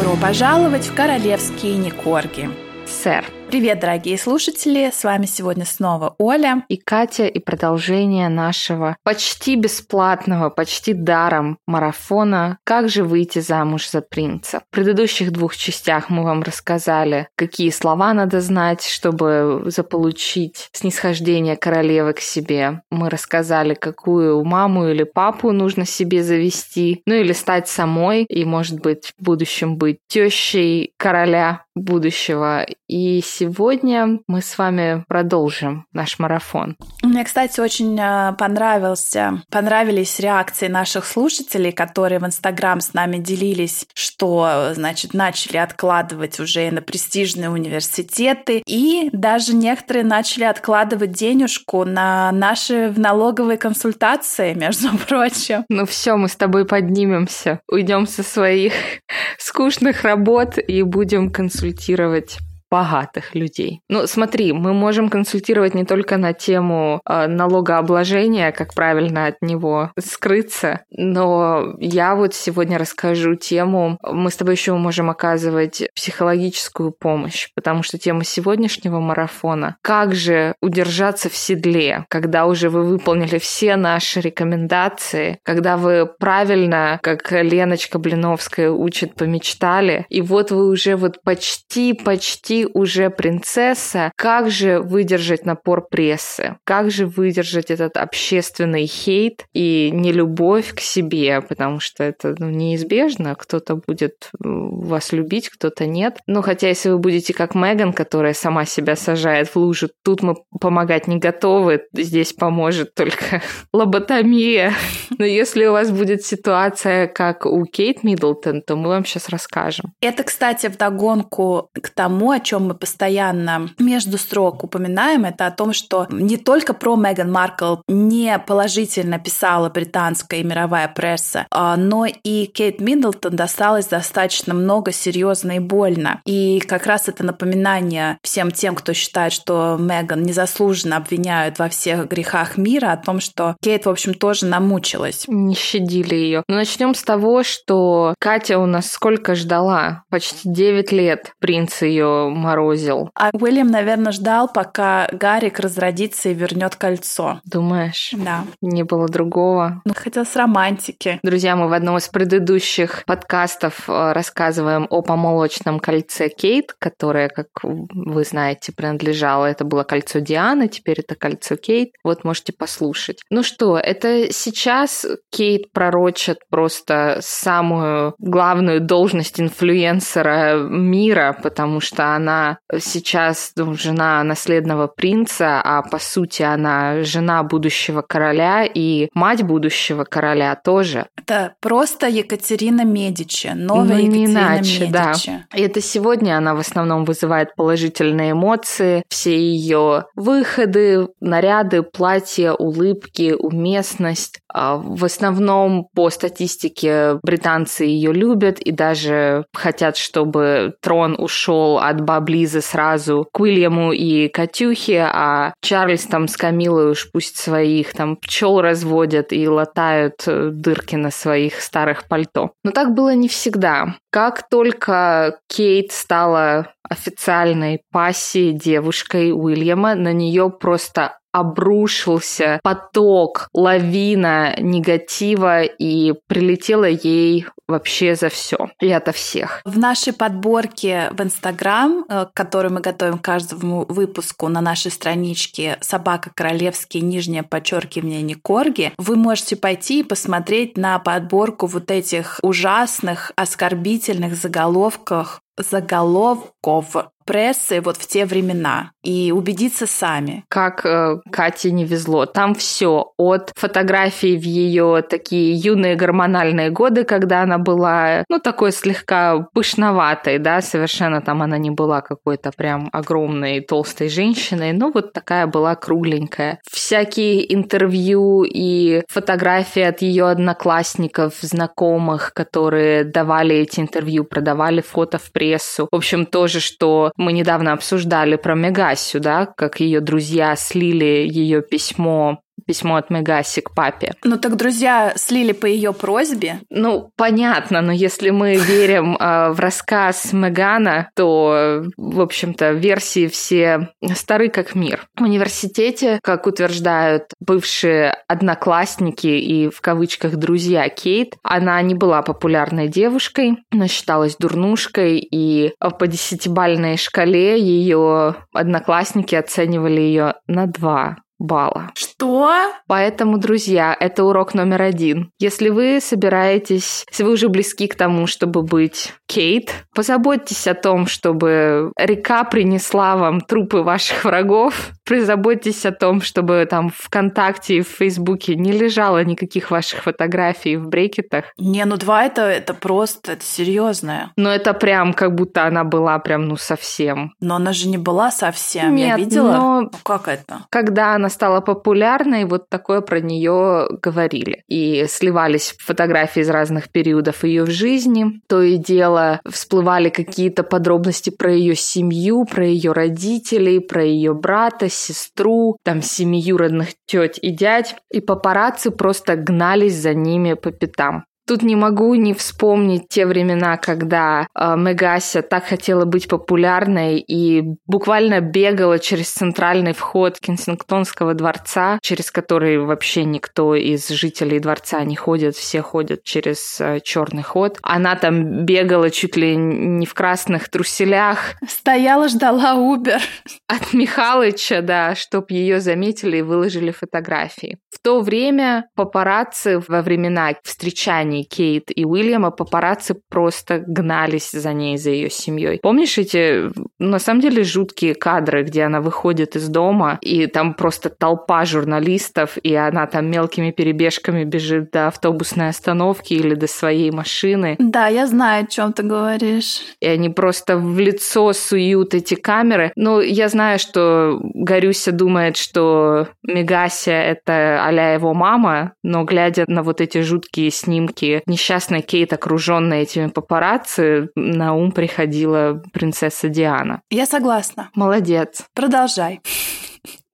Добро пожаловать в королевские Никорги. Сэр, Привет, дорогие слушатели! С вами сегодня снова Оля и Катя, и продолжение нашего почти бесплатного, почти даром марафона «Как же выйти замуж за принца?». В предыдущих двух частях мы вам рассказали, какие слова надо знать, чтобы заполучить снисхождение королевы к себе. Мы рассказали, какую маму или папу нужно себе завести, ну или стать самой, и, может быть, в будущем быть тещей короля будущего. И сегодня мы с вами продолжим наш марафон. Мне, кстати, очень э, понравился, понравились реакции наших слушателей, которые в Инстаграм с нами делились, что, значит, начали откладывать уже на престижные университеты, и даже некоторые начали откладывать денежку на наши налоговые консультации, между прочим. Ну все, мы с тобой поднимемся, уйдем со своих скучных работ и будем консультировать богатых людей. Ну, смотри, мы можем консультировать не только на тему э, налогообложения, как правильно от него скрыться, но я вот сегодня расскажу тему, мы с тобой еще можем оказывать психологическую помощь, потому что тема сегодняшнего марафона — как же удержаться в седле, когда уже вы выполнили все наши рекомендации, когда вы правильно, как Леночка Блиновская учит, помечтали, и вот вы уже вот почти-почти уже принцесса, как же выдержать напор прессы? Как же выдержать этот общественный хейт и нелюбовь к себе? Потому что это ну, неизбежно. Кто-то будет вас любить, кто-то нет. Ну, хотя если вы будете как Меган, которая сама себя сажает в лужу, тут мы помогать не готовы. Здесь поможет только лоботомия. Но если у вас будет ситуация, как у Кейт Миддлтон, то мы вам сейчас расскажем. Это, кстати, вдогонку к тому, о чем мы постоянно между строк упоминаем, это о том, что не только про Меган Маркл не положительно писала британская и мировая пресса, а, но и Кейт Миддлтон досталось достаточно много серьезно и больно. И как раз это напоминание всем тем, кто считает, что Меган незаслуженно обвиняют во всех грехах мира, о том, что Кейт, в общем, тоже намучилась. Не щадили ее. Но начнем с того, что Катя у нас сколько ждала? Почти 9 лет принц ее морозил. А Уильям, наверное, ждал, пока Гарик разродится и вернет кольцо. Думаешь? Да. Не было другого? Ну, с романтики. Друзья, мы в одном из предыдущих подкастов э, рассказываем о помолочном кольце Кейт, которое, как вы знаете, принадлежало. Это было кольцо Дианы, теперь это кольцо Кейт. Вот можете послушать. Ну что, это сейчас Кейт пророчит просто самую главную должность инфлюенсера мира, потому что она сейчас ну, жена наследного принца, а по сути она жена будущего короля и мать будущего короля тоже. Это просто Екатерина Медичи, новая ну, не Екатерина иначе, Медичи. Да. И это сегодня она в основном вызывает положительные эмоции, все ее выходы, наряды, платья, улыбки, уместность. А, в основном по статистике британцы ее любят и даже хотят, чтобы трон ушел от баб Лизы сразу к Уильяму и Катюхе, а Чарльз там с Камилой уж пусть своих там пчел разводят и латают э, дырки на своих старых пальто. Но так было не всегда. Как только Кейт стала официальной пассией девушкой Уильяма, на нее просто обрушился поток, лавина негатива и прилетело ей вообще за все и ото всех. В нашей подборке в Инстаграм, э, которую мы готовим к каждому выпуску на нашей страничке «Собака королевский, нижнее подчеркивание Никорги», вы можете пойти и посмотреть на подборку вот этих ужасных, оскорбительных заголовков заголовков прессы вот в те времена и убедиться сами. Как э, Кате не везло. Там все от фотографий в ее такие юные гормональные годы, когда она была, ну, такой слегка пышноватой, да, совершенно там она не была какой-то прям огромной толстой женщиной, но вот такая была кругленькая. Всякие интервью и фотографии от ее одноклассников, знакомых, которые давали эти интервью, продавали фото в прессу. В общем, тоже, что мы недавно обсуждали про Мегасю, да, как ее друзья слили ее письмо письмо от Мегаси к папе. Ну так друзья слили по ее просьбе? Ну, понятно, но если мы верим э, в рассказ Мегана, то, в общем-то, версии все стары как мир. В университете, как утверждают бывшие одноклассники и в кавычках друзья Кейт, она не была популярной девушкой, она считалась дурнушкой, и по десятибальной шкале ее одноклассники оценивали ее на два балла. Что? Поэтому, друзья, это урок номер один. Если вы собираетесь, если вы уже близки к тому, чтобы быть Кейт, позаботьтесь о том, чтобы река принесла вам трупы ваших врагов, позаботьтесь о том, чтобы там ВКонтакте и в Фейсбуке не лежало никаких ваших фотографий в брекетах. Не, ну два это, это просто, это серьезное. Но это прям как будто она была прям, ну, совсем. Но она же не была совсем, Нет, я видела. но- Ну, Как это? Когда она стала популярной, вот такое про нее говорили. И сливались фотографии из разных периодов ее в жизни. То и дело всплывали какие-то подробности про ее семью, про ее родителей, про ее брата, сестру, там семью родных теть и дядь. И папарацци просто гнались за ними по пятам. Тут не могу не вспомнить те времена, когда э, Мегася так хотела быть популярной и буквально бегала через центральный вход Кенсингтонского дворца, через который вообще никто из жителей дворца не ходит, все ходят через э, черный ход. Она там бегала чуть ли не в красных труселях Стояла, ждала Убер. от Михалыча, да, чтоб ее заметили и выложили фотографии. В то время папарацци во времена встречаний Кейт и Уильяма папарацци просто гнались за ней, за ее семьей. Помнишь эти, на самом деле, жуткие кадры, где она выходит из дома, и там просто толпа журналистов, и она там мелкими перебежками бежит до автобусной остановки или до своей машины, Да, я знаю, о чем ты говоришь. и они просто в лицо суют эти камеры. Ну, я знаю, что Горюся думает, что Мегася — это а его мама, но глядя на вот эти жуткие снимки несчастной Кейт, окруженной этими папарацци, на ум приходила принцесса Диана. Я согласна. Молодец. Продолжай.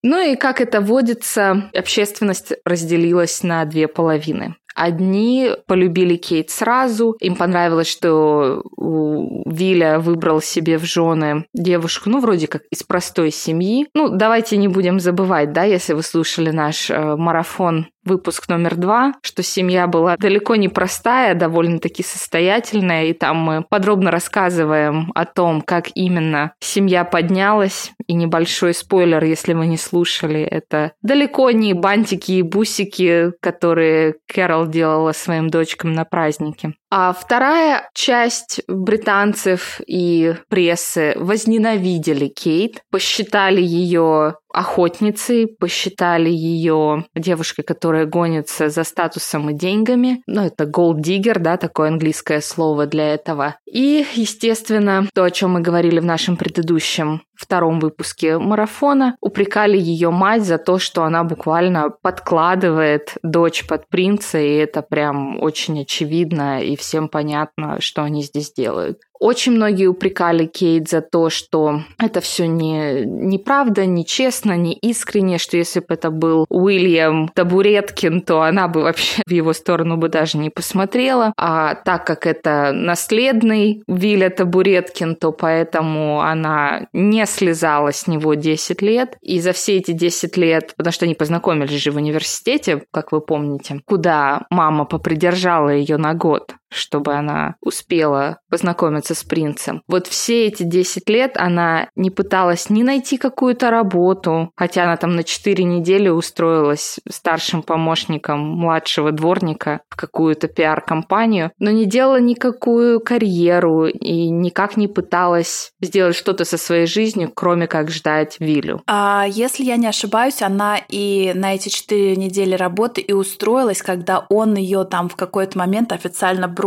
Ну и как это водится, общественность разделилась на две половины. Одни полюбили Кейт сразу, им понравилось, что Виля выбрал себе в жены девушку, ну, вроде как из простой семьи. Ну, давайте не будем забывать, да, если вы слушали наш э, марафон выпуск номер два, что семья была далеко не простая, довольно-таки состоятельная, и там мы подробно рассказываем о том, как именно семья поднялась, и небольшой спойлер, если вы не слушали, это далеко не бантики и бусики, которые Кэрол делала своим дочкам на празднике. А вторая часть британцев и прессы возненавидели Кейт, посчитали ее охотницей, посчитали ее девушкой, которая гонится за статусом и деньгами. Ну, это gold digger, да, такое английское слово для этого. И, естественно, то, о чем мы говорили в нашем предыдущем втором выпуске марафона, упрекали ее мать за то, что она буквально подкладывает дочь под принца, и это прям очень очевидно, и всем понятно, что они здесь делают. Очень многие упрекали Кейт за то, что это все не, неправда, нечестно, не искренне, что если бы это был Уильям Табуреткин, то она бы вообще в его сторону бы даже не посмотрела. А так как это наследный Виля Табуреткин, то поэтому она не слезала с него 10 лет. И за все эти 10 лет, потому что они познакомились же в университете, как вы помните, куда мама попридержала ее на год, чтобы она успела познакомиться с принцем. Вот все эти 10 лет она не пыталась ни найти какую-то работу, хотя она там на 4 недели устроилась старшим помощником младшего дворника в какую-то пиар-компанию, но не делала никакую карьеру и никак не пыталась сделать что-то со своей жизнью, кроме как ждать Вилю. А если я не ошибаюсь, она и на эти четыре недели работы и устроилась, когда он ее там в какой-то момент официально бросил.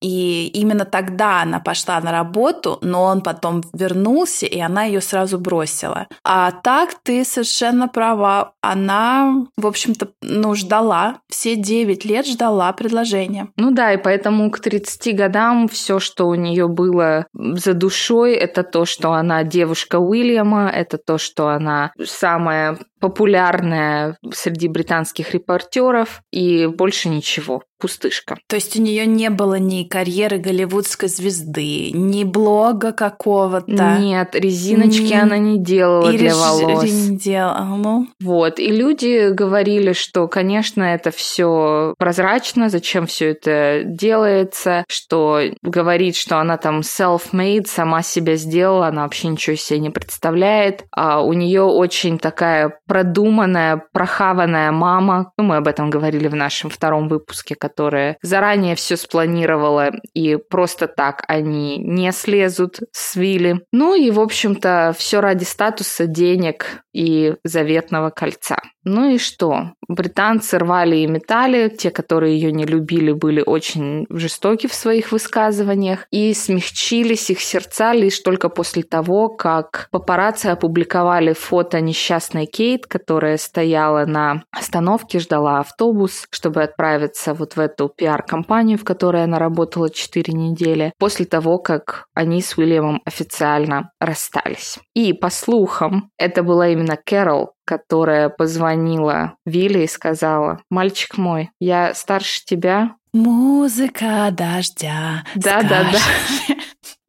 И именно тогда она пошла на работу, но он потом вернулся, и она ее сразу бросила. А так ты совершенно права. Она, в общем-то, ну, ждала. Все 9 лет ждала предложения. Ну да, и поэтому к 30 годам все, что у нее было за душой, это то, что она девушка Уильяма, это то, что она самая популярная среди британских репортеров, и больше ничего пустышка. То есть у нее не было ни карьеры голливудской звезды, ни блога какого-то. Нет, резиночки ни... она не делала и для волос. не делала, ну. Вот, и люди говорили, что, конечно, это все прозрачно, зачем все это делается, что говорит, что она там self-made, сама себя сделала, она вообще ничего себе не представляет. А у нее очень такая продуманная, прохаванная мама. Ну, мы об этом говорили в нашем втором выпуске, которая заранее все спланировала, и просто так они не слезут с Вилли. Ну и, в общем-то, все ради статуса, денег и заветного кольца. Ну и что? Британцы рвали и метали, те, которые ее не любили, были очень жестоки в своих высказываниях, и смягчились их сердца лишь только после того, как папарацци опубликовали фото несчастной Кейт, которая стояла на остановке, ждала автобус, чтобы отправиться вот в эту пиар-компанию, в которой она работала 4 недели, после того, как они с Уильямом официально расстались. И, по слухам, это была именно Кэрол, которая позвонила Вилли и сказала, «Мальчик мой, я старше тебя». Музыка дождя. Да-да-да.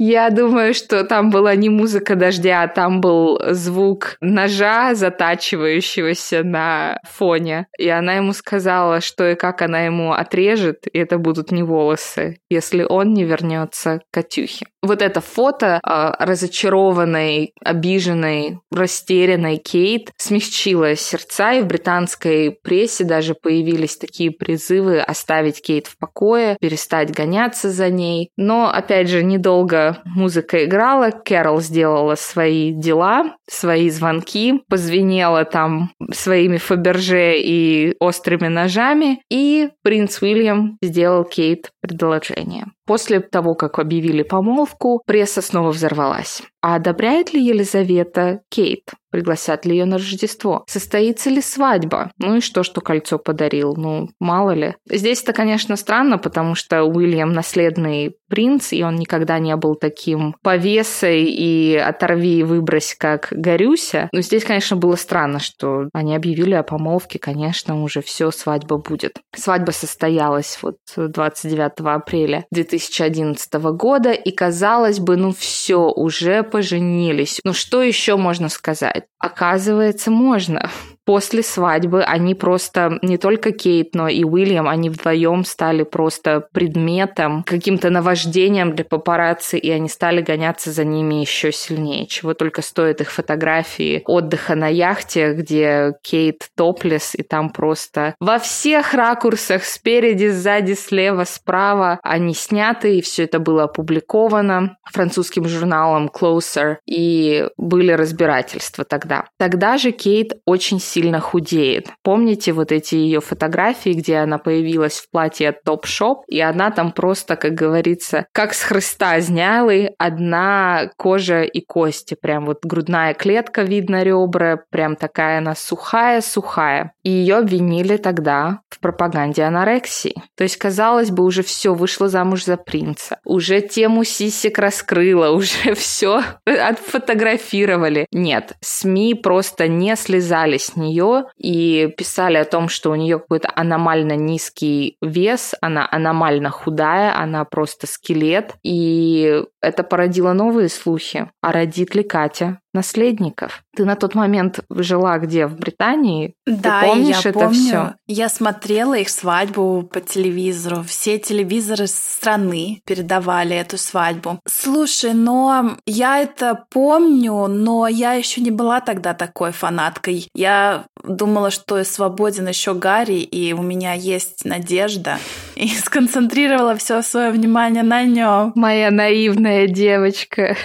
Я думаю, что там была не музыка дождя, а там был звук ножа, затачивающегося на фоне. И она ему сказала, что и как она ему отрежет, и это будут не волосы, если он не вернется к Катюхе. Вот это фото э, разочарованной, обиженной, растерянной Кейт смягчило сердца, и в британской прессе даже появились такие призывы оставить Кейт в покое, перестать гоняться за ней. Но, опять же, недолго музыка играла, Кэрол сделала свои дела, свои звонки, позвенела там своими Фаберже и острыми ножами, и принц Уильям сделал Кейт предложение. После того, как объявили помолвку, пресса снова взорвалась. А одобряет ли Елизавета Кейт? Пригласят ли ее на Рождество? Состоится ли свадьба? Ну и что, что кольцо подарил? Ну, мало ли. Здесь это, конечно, странно, потому что Уильям наследный принц, и он никогда не был таким повесой и оторви и выбрось, как Горюся. Но здесь, конечно, было странно, что они объявили о помолвке, конечно, уже все, свадьба будет. Свадьба состоялась вот 29 апреля 2011 года, и казалось бы, ну все, уже поженились. Ну что еще можно сказать? Оказывается, можно после свадьбы они просто, не только Кейт, но и Уильям, они вдвоем стали просто предметом, каким-то наваждением для папарацци, и они стали гоняться за ними еще сильнее. Чего только стоят их фотографии отдыха на яхте, где Кейт топлес, и там просто во всех ракурсах, спереди, сзади, слева, справа, они сняты, и все это было опубликовано французским журналом Closer, и были разбирательства тогда. Тогда же Кейт очень сильно сильно худеет. Помните вот эти ее фотографии, где она появилась в платье от Top Shop, и она там просто, как говорится, как с хрыста знялы, одна кожа и кости, прям вот грудная клетка видно ребра, прям такая она сухая-сухая. И ее обвинили тогда в пропаганде анорексии. То есть, казалось бы, уже все, вышла замуж за принца, уже тему сисек раскрыла, уже все отфотографировали. Нет, СМИ просто не слезали с нее нее и писали о том, что у нее какой-то аномально низкий вес, она аномально худая, она просто скелет. И это породило новые слухи. А родит ли Катя наследников? Ты на тот момент жила где? В Британии? Да, Ты помнишь я это помню. все? Я смотрела их свадьбу по телевизору. Все телевизоры страны передавали эту свадьбу. Слушай, но я это помню, но я еще не была тогда такой фанаткой. Я думала, что свободен еще Гарри, и у меня есть надежда. И сконцентрировала все свое внимание на нем. Моя наивная девочка.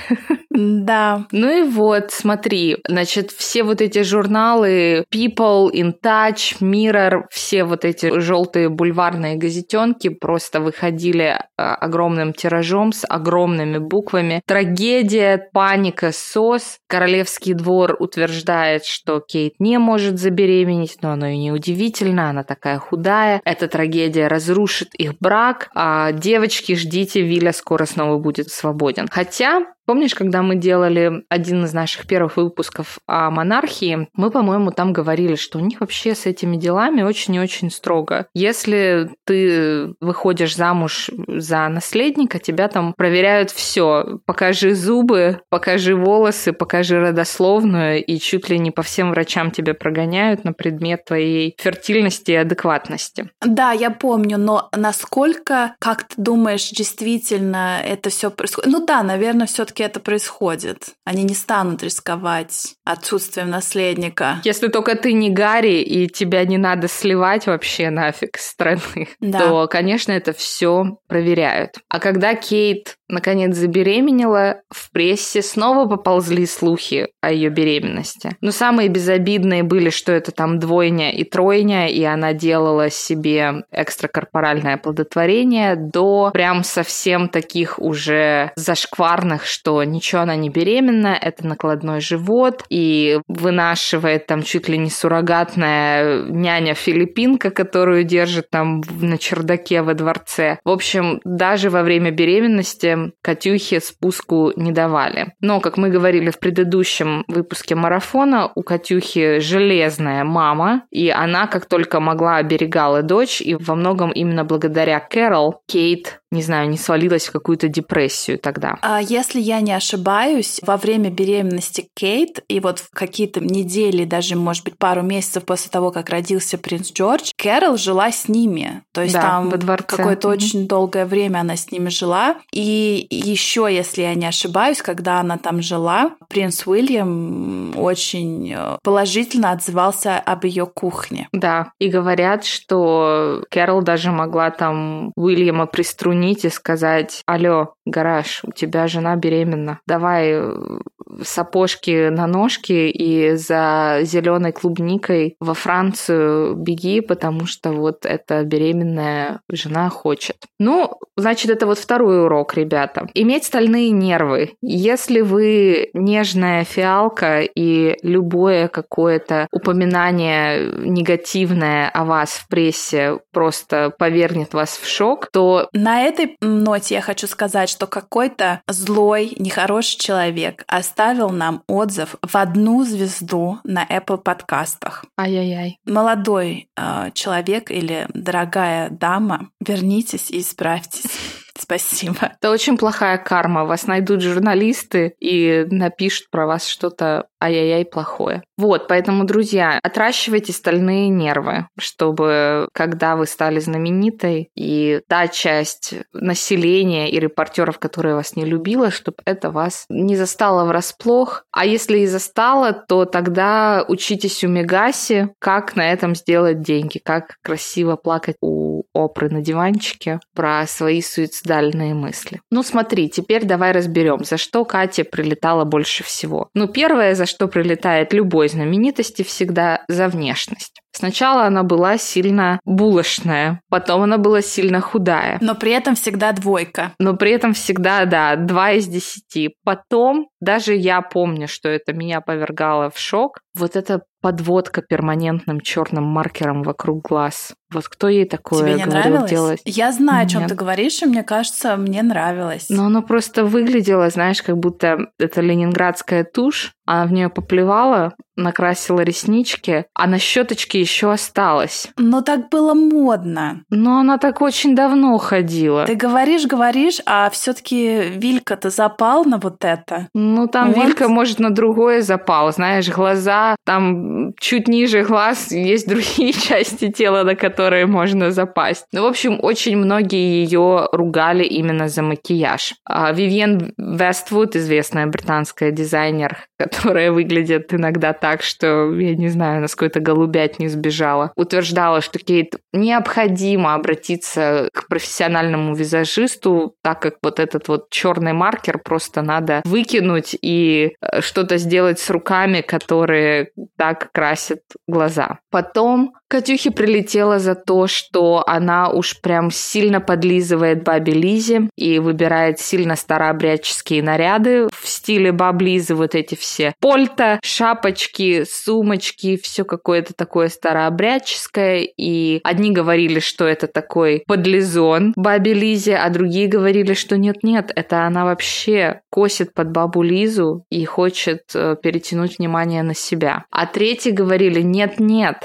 Да. Ну и вот, смотри, значит, все вот эти журналы People, In Touch, Mirror, все вот эти желтые бульварные газетенки просто выходили а, огромным тиражом с огромными буквами. Трагедия, паника, сос. Королевский двор утверждает, что Кейт не может забеременеть, но оно и не удивительно, она такая худая. Эта трагедия разрушит их брак, а девочки, ждите, Виля скоро снова будет свободен. Хотя Помнишь, когда мы делали один из наших первых выпусков о монархии, мы, по-моему, там говорили, что у них вообще с этими делами очень и очень строго. Если ты выходишь замуж за наследника, тебя там проверяют все. Покажи зубы, покажи волосы, покажи родословную, и чуть ли не по всем врачам тебя прогоняют на предмет твоей фертильности и адекватности. Да, я помню, но насколько, как ты думаешь, действительно это все происходит? Ну да, наверное, все-таки это происходит. Они не станут рисковать отсутствием наследника. Если только ты не Гарри и тебя не надо сливать вообще нафиг страны, да. то, конечно, это все проверяют. А когда Кейт наконец забеременела, в прессе снова поползли слухи о ее беременности. Но самые безобидные были, что это там двойня и тройня, и она делала себе экстракорпоральное оплодотворение до прям совсем таких уже зашкварных, что ничего она не беременна, это накладной живот, и вынашивает там чуть ли не суррогатная няня-филиппинка, которую держит там на чердаке во дворце. В общем, даже во время беременности Катюхе спуску не давали. Но, как мы говорили в предыдущем выпуске марафона, у Катюхи железная мама, и она, как только могла, оберегала дочь, и во многом именно благодаря Кэрол Кейт не знаю, не свалилась в какую-то депрессию тогда. А если я не ошибаюсь, во время беременности Кейт и вот в какие-то недели, даже, может быть, пару месяцев после того, как родился принц Джордж, Кэрол жила с ними. То есть да, там какое-то mm-hmm. очень долгое время она с ними жила. И еще, если я не ошибаюсь, когда она там жила, принц Уильям очень э, положительно отзывался об ее кухне. Да, и говорят, что Кэрол даже могла там Уильяма приструнить и сказать, алло, гараж, у тебя жена беременна, давай э, сапожки на ножки и за зеленой клубникой во Францию беги, потому что вот эта беременная жена хочет. Ну, значит, это вот второй урок, ребята. Иметь стальные нервы. Если вы нежная фиалка и любое какое-то упоминание негативное о вас в прессе просто повернет вас в шок, то... На этой ноте я хочу сказать, что какой-то злой, нехороший человек оставил нам отзыв в одну звезду на Apple подкастах. Ай-яй-яй. Молодой э, человек или дорогая дама, вернитесь и исправьтесь. Спасибо. Это очень плохая карма. Вас найдут журналисты и напишут про вас что-то ай-яй-яй плохое. Вот, поэтому, друзья, отращивайте стальные нервы, чтобы когда вы стали знаменитой, и та часть населения и репортеров, которые вас не любила, чтобы это вас не застало врасплох. А если и застало, то тогда учитесь у Мегаси, как на этом сделать деньги, как красиво плакать у Опры на диванчике про свои суицидальные мысли. Ну смотри, теперь давай разберем, за что Катя прилетала больше всего. Ну первое, за что прилетает любой знаменитости, всегда за внешность. Сначала она была сильно булочная, потом она была сильно худая. Но при этом всегда двойка. Но при этом всегда, да, два из десяти. Потом, даже я помню, что это меня повергало в шок, вот эта подводка перманентным черным маркером вокруг глаз. Вот кто ей такое Тебе не говорил нравилось? делать? Я знаю, Нет. о чем ты говоришь, и мне кажется, мне нравилось. Но оно просто выглядело, знаешь, как будто это ленинградская тушь, она в нее поплевала, накрасила реснички, а на щеточке еще осталось. Но так было модно. Но она так очень давно ходила. Ты говоришь, говоришь, а все-таки Вилька-то запал на вот это. Ну, там вот. Вилька, может, на другое запал. Знаешь, глаза, там чуть ниже глаз есть другие части тела, на которые можно запасть. Ну, в общем, очень многие ее ругали именно за макияж. А Вивьен Вествуд, известная британская дизайнер, которая выглядит иногда так, что, я не знаю, на какой-то голубять не сбежала, утверждала, что Кейт необходимо обратиться к профессиональному визажисту, так как вот этот вот черный маркер просто надо выкинуть и э, что-то сделать с руками, которые так красят глаза. Потом Катюхе прилетело за то, что она уж прям сильно подлизывает бабе Лизе и выбирает сильно старообрядческие наряды в стиле баб Лизы, вот эти все польта, шапочки, сумочки, все какое-то такое старообрядческое. И одни говорили, что это такой подлизон бабе Лизе, а другие говорили, что нет-нет, это она вообще косит под бабу Лизу и хочет э, перетянуть внимание на себя. А третьи говорили, нет-нет,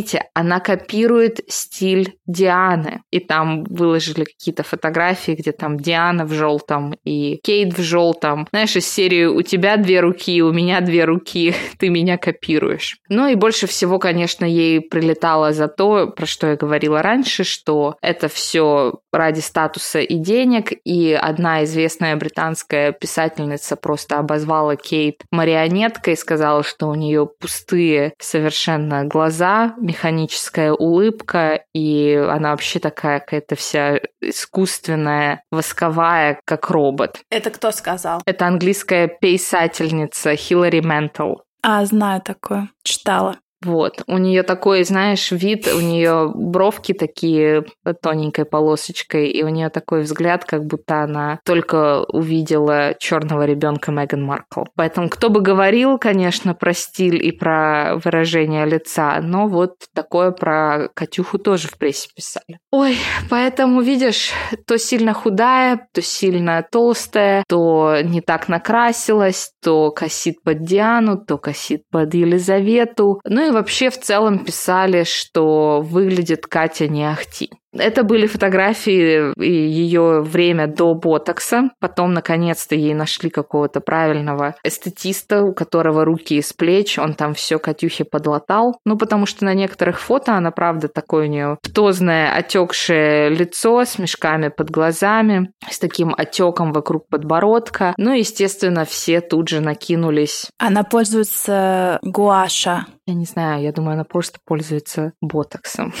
посмотрите, она копирует стиль Дианы. И там выложили какие-то фотографии, где там Диана в желтом и Кейт в желтом. Знаешь, из серии «У тебя две руки, у меня две руки, ты меня копируешь». Ну и больше всего, конечно, ей прилетало за то, про что я говорила раньше, что это все ради статуса и денег, и одна известная британская писательница просто обозвала Кейт марионеткой, сказала, что у нее пустые совершенно глаза, механическая улыбка, и она вообще такая какая-то вся искусственная, восковая, как робот. Это кто сказал? Это английская писательница Хиллари Ментл. А, знаю такое. Читала. Вот. У нее такой, знаешь, вид, у нее бровки такие тоненькой полосочкой, и у нее такой взгляд, как будто она только увидела черного ребенка Меган Маркл. Поэтому кто бы говорил, конечно, про стиль и про выражение лица, но вот такое про Катюху тоже в прессе писали. Ой, поэтому, видишь, то сильно худая, то сильно толстая, то не так накрасилась, то косит под Диану, то косит под Елизавету. Ну и вообще в целом писали, что выглядит Катя не ахти. Это были фотографии и ее время до ботокса. Потом, наконец-то, ей нашли какого-то правильного эстетиста, у которого руки из плеч. Он там все Катюхе подлатал. Ну, потому что на некоторых фото она, правда, такое у нее птозное, отекшее лицо с мешками под глазами, с таким отеком вокруг подбородка. Ну, естественно, все тут же накинулись. Она пользуется гуаша. Я не знаю, я думаю, она просто пользуется ботоксом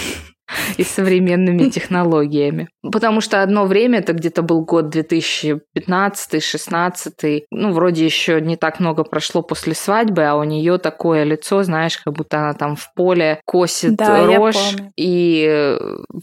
и современными технологиями. Потому что одно время, это где-то был год 2015-16, ну, вроде еще не так много прошло после свадьбы, а у нее такое лицо, знаешь, как будто она там в поле косит да, рожь, и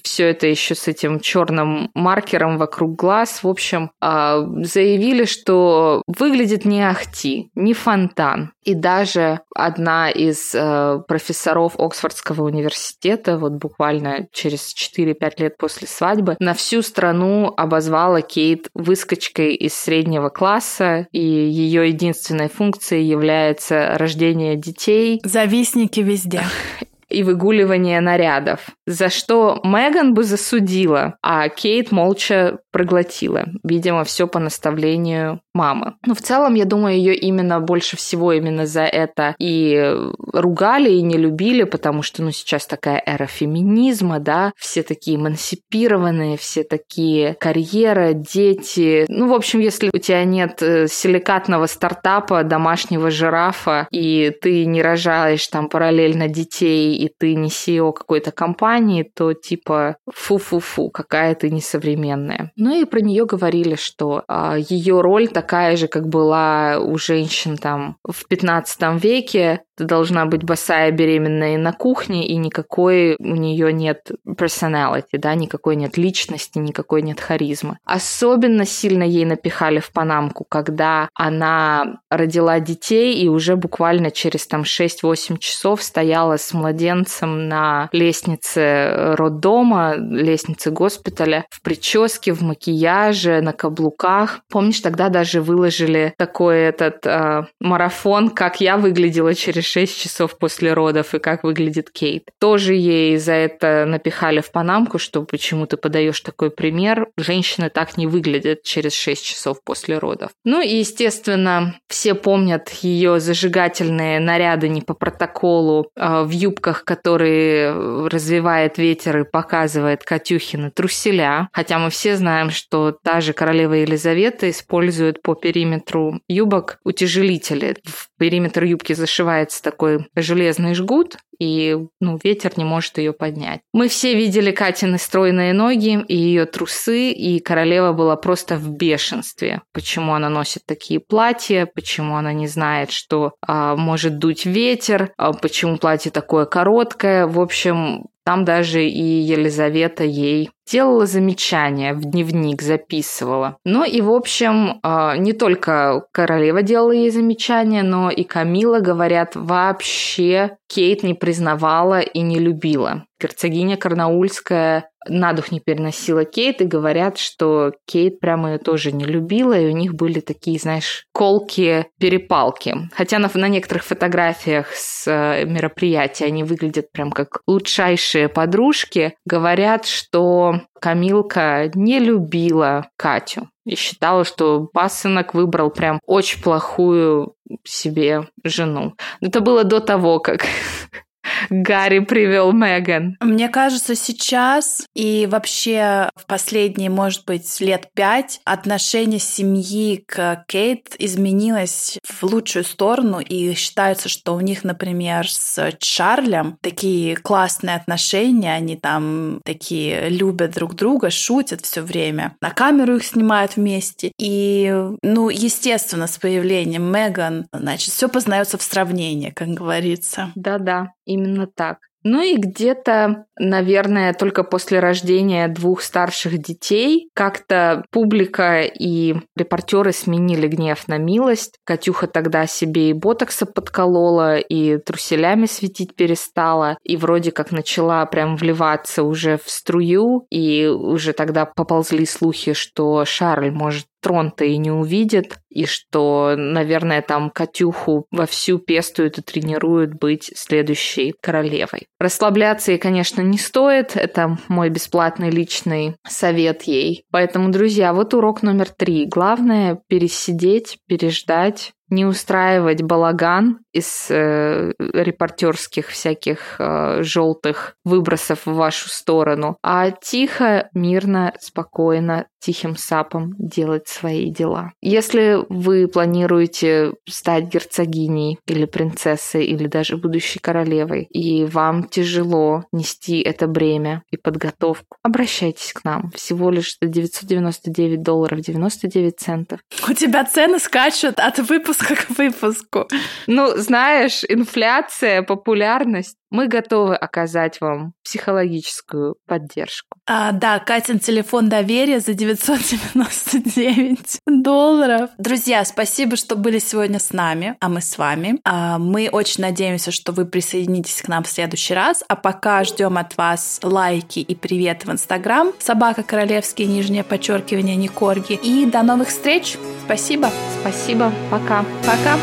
все это еще с этим черным маркером вокруг глаз. В общем, а, заявили, что выглядит не ахти, не фонтан. И даже одна из э, профессоров Оксфордского университета, вот буквально через 4-5 лет после свадьбы, на всю страну обозвала Кейт выскочкой из среднего класса, и ее единственной функцией является рождение детей. Завистники везде и выгуливание нарядов, за что Меган бы засудила, а Кейт молча проглотила. Видимо, все по наставлению мамы. Но в целом, я думаю, ее именно больше всего именно за это и ругали, и не любили, потому что, ну, сейчас такая эра феминизма, да, все такие эмансипированные, все такие карьера, дети. Ну, в общем, если у тебя нет э, силикатного стартапа, домашнего жирафа, и ты не рожаешь там параллельно детей, и ты не CEO какой-то компании, то типа фу-фу-фу, какая ты несовременная. Ну и про нее говорили, что а, ее роль такая же, как была у женщин там в 15 веке, ты должна быть босая, беременная на кухне, и никакой у нее нет personality, да, никакой нет личности, никакой нет харизмы. Особенно сильно ей напихали в Панамку, когда она родила детей и уже буквально через там 6-8 часов стояла с младенцем на лестнице роддома, лестнице госпиталя, в прическе, в макияже, на каблуках. Помнишь, тогда даже выложили такой этот э, марафон, как я выглядела через 6 часов после родов и как выглядит Кейт. Тоже ей за это напихали в панамку, что почему ты подаешь такой пример. Женщины так не выглядят через 6 часов после родов. Ну и, естественно, все помнят ее зажигательные наряды не по протоколу э, в юбках, которые развивает ветер и показывает Катюхина труселя. Хотя мы все знаем, что та же королева Елизавета использует по периметру юбок утяжелители. В периметр юбки зашивается такой железный жгут, и ну, ветер не может ее поднять. Мы все видели Катины стройные ноги и ее трусы, и королева была просто в бешенстве. Почему она носит такие платья, почему она не знает, что а, может дуть ветер, а, почему платье такое короткое. В общем, там даже и Елизавета ей делала замечания, в дневник записывала. Ну и, в общем, а, не только королева делала ей замечания, но и Камила, говорят, вообще Кейт не признавала и не любила. Герцогиня Карнаульская на дух не переносила Кейт, и говорят, что Кейт прямо ее тоже не любила, и у них были такие, знаешь, колки, перепалки. Хотя на, на некоторых фотографиях с э, мероприятия они выглядят прям как лучшайшие подружки, говорят, что Камилка не любила Катю и считала, что пасынок выбрал прям очень плохую себе жену. Это было до того, как Гарри привел Меган? Мне кажется, сейчас и вообще в последние, может быть, лет пять отношение семьи к Кейт изменилось в лучшую сторону, и считается, что у них, например, с Чарлем такие классные отношения, они там такие любят друг друга, шутят все время, на камеру их снимают вместе, и, ну, естественно, с появлением Меган, значит, все познается в сравнении, как говорится. Да-да, именно так. Ну и где-то, наверное, только после рождения двух старших детей как-то публика и репортеры сменили гнев на милость. Катюха тогда себе и ботокса подколола, и труселями светить перестала, и вроде как начала прям вливаться уже в струю, и уже тогда поползли слухи, что Шарль может трон-то и не увидит, и что, наверное, там Катюху вовсю пестуют и тренируют быть следующей королевой. Расслабляться ей, конечно, не стоит, это мой бесплатный личный совет ей. Поэтому, друзья, вот урок номер три. Главное пересидеть, переждать, не устраивать балаган из э, репортерских всяких э, желтых выбросов в вашу сторону, а тихо, мирно, спокойно, тихим сапом делать свои дела. Если вы планируете стать герцогиней или принцессой или даже будущей королевой, и вам тяжело нести это бремя и подготовку, обращайтесь к нам. Всего лишь 999 долларов 99 центов. У тебя цены скачут от выпуска к выпуску. Ну, знаешь, инфляция, популярность. Мы готовы оказать вам психологическую поддержку. А, да, Катин телефон доверия за 999 долларов. Друзья, спасибо, что были сегодня с нами, а мы с вами. А, мы очень надеемся, что вы присоединитесь к нам в следующий раз. А пока ждем от вас лайки и привет в Инстаграм. Собака королевские, нижнее подчеркивание, Никорги. И до новых встреч. Спасибо. Спасибо. Пока. Пока.